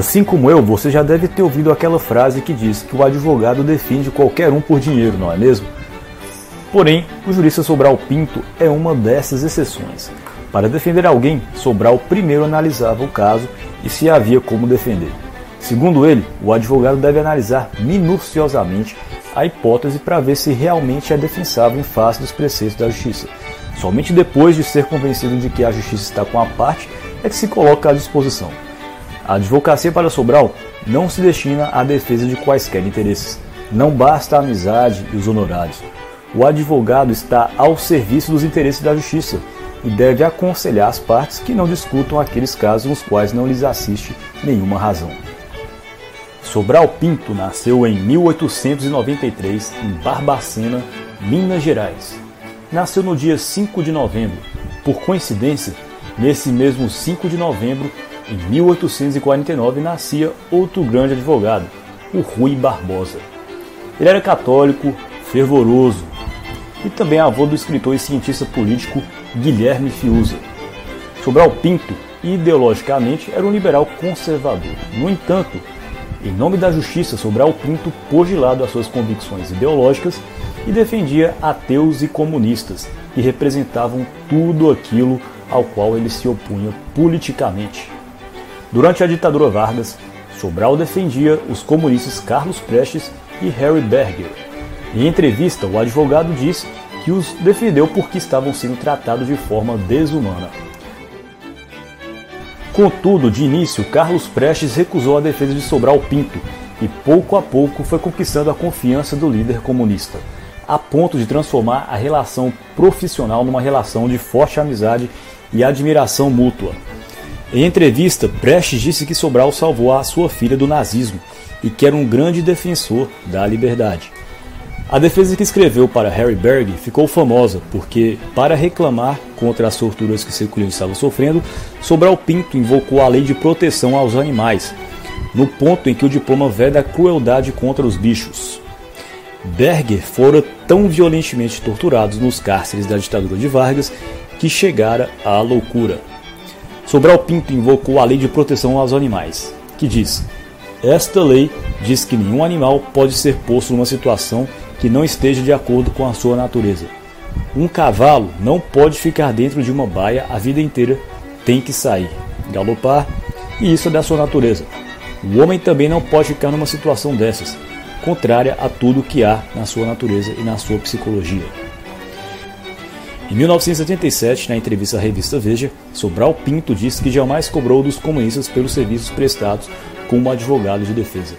Assim como eu, você já deve ter ouvido aquela frase que diz que o advogado defende qualquer um por dinheiro, não é mesmo? Porém, o jurista Sobral Pinto é uma dessas exceções. Para defender alguém, Sobral primeiro analisava o caso e se havia como defender. Segundo ele, o advogado deve analisar minuciosamente a hipótese para ver se realmente é defensável em face dos preceitos da justiça. Somente depois de ser convencido de que a justiça está com a parte é que se coloca à disposição. A advocacia para Sobral não se destina à defesa de quaisquer interesses. Não basta a amizade e os honorários. O advogado está ao serviço dos interesses da justiça e deve aconselhar as partes que não discutam aqueles casos nos quais não lhes assiste nenhuma razão. Sobral Pinto nasceu em 1893 em Barbacena, Minas Gerais. Nasceu no dia 5 de novembro. Por coincidência, nesse mesmo 5 de novembro, em 1849, nascia outro grande advogado, o Rui Barbosa. Ele era católico, fervoroso e também avô do escritor e cientista político Guilherme Fiuza. Sobral Pinto, ideologicamente, era um liberal conservador. No entanto, em nome da justiça, Sobral Pinto pôs de lado as suas convicções ideológicas e defendia ateus e comunistas, que representavam tudo aquilo ao qual ele se opunha politicamente. Durante a ditadura Vargas, Sobral defendia os comunistas Carlos Prestes e Harry Berger. Em entrevista, o advogado disse que os defendeu porque estavam sendo tratados de forma desumana. Contudo, de início, Carlos Prestes recusou a defesa de Sobral Pinto e pouco a pouco foi conquistando a confiança do líder comunista, a ponto de transformar a relação profissional numa relação de forte amizade e admiração mútua. Em entrevista, Prestes disse que Sobral salvou a sua filha do nazismo e que era um grande defensor da liberdade. A defesa que escreveu para Harry Berg ficou famosa porque, para reclamar contra as torturas que seu cliente estava sofrendo, Sobral Pinto invocou a lei de proteção aos animais, no ponto em que o diploma veda a crueldade contra os bichos. Berger fora tão violentamente torturado nos cárceres da ditadura de Vargas que chegara à loucura. Sobral Pinto invocou a lei de proteção aos animais, que diz: Esta lei diz que nenhum animal pode ser posto numa situação que não esteja de acordo com a sua natureza. Um cavalo não pode ficar dentro de uma baia a vida inteira, tem que sair, galopar, e isso é da sua natureza. O homem também não pode ficar numa situação dessas, contrária a tudo que há na sua natureza e na sua psicologia. Em 1977, na entrevista à revista Veja, Sobral Pinto disse que jamais cobrou dos comunistas pelos serviços prestados como advogado de defesa.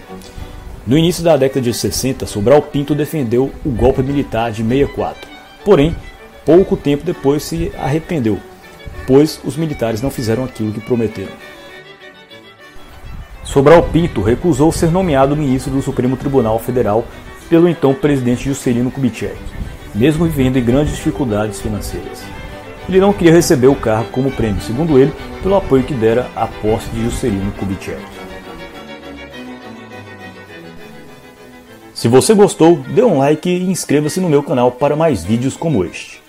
No início da década de 60, Sobral Pinto defendeu o golpe militar de 64. Porém, pouco tempo depois se arrependeu, pois os militares não fizeram aquilo que prometeram. Sobral Pinto recusou ser nomeado ministro do Supremo Tribunal Federal pelo então presidente Juscelino Kubitschek, mesmo vivendo em grandes dificuldades financeiras. Ele não queria receber o cargo como prêmio, segundo ele, pelo apoio que dera à posse de Juscelino Kubitschek. Se você gostou, dê um like e inscreva-se no meu canal para mais vídeos como este.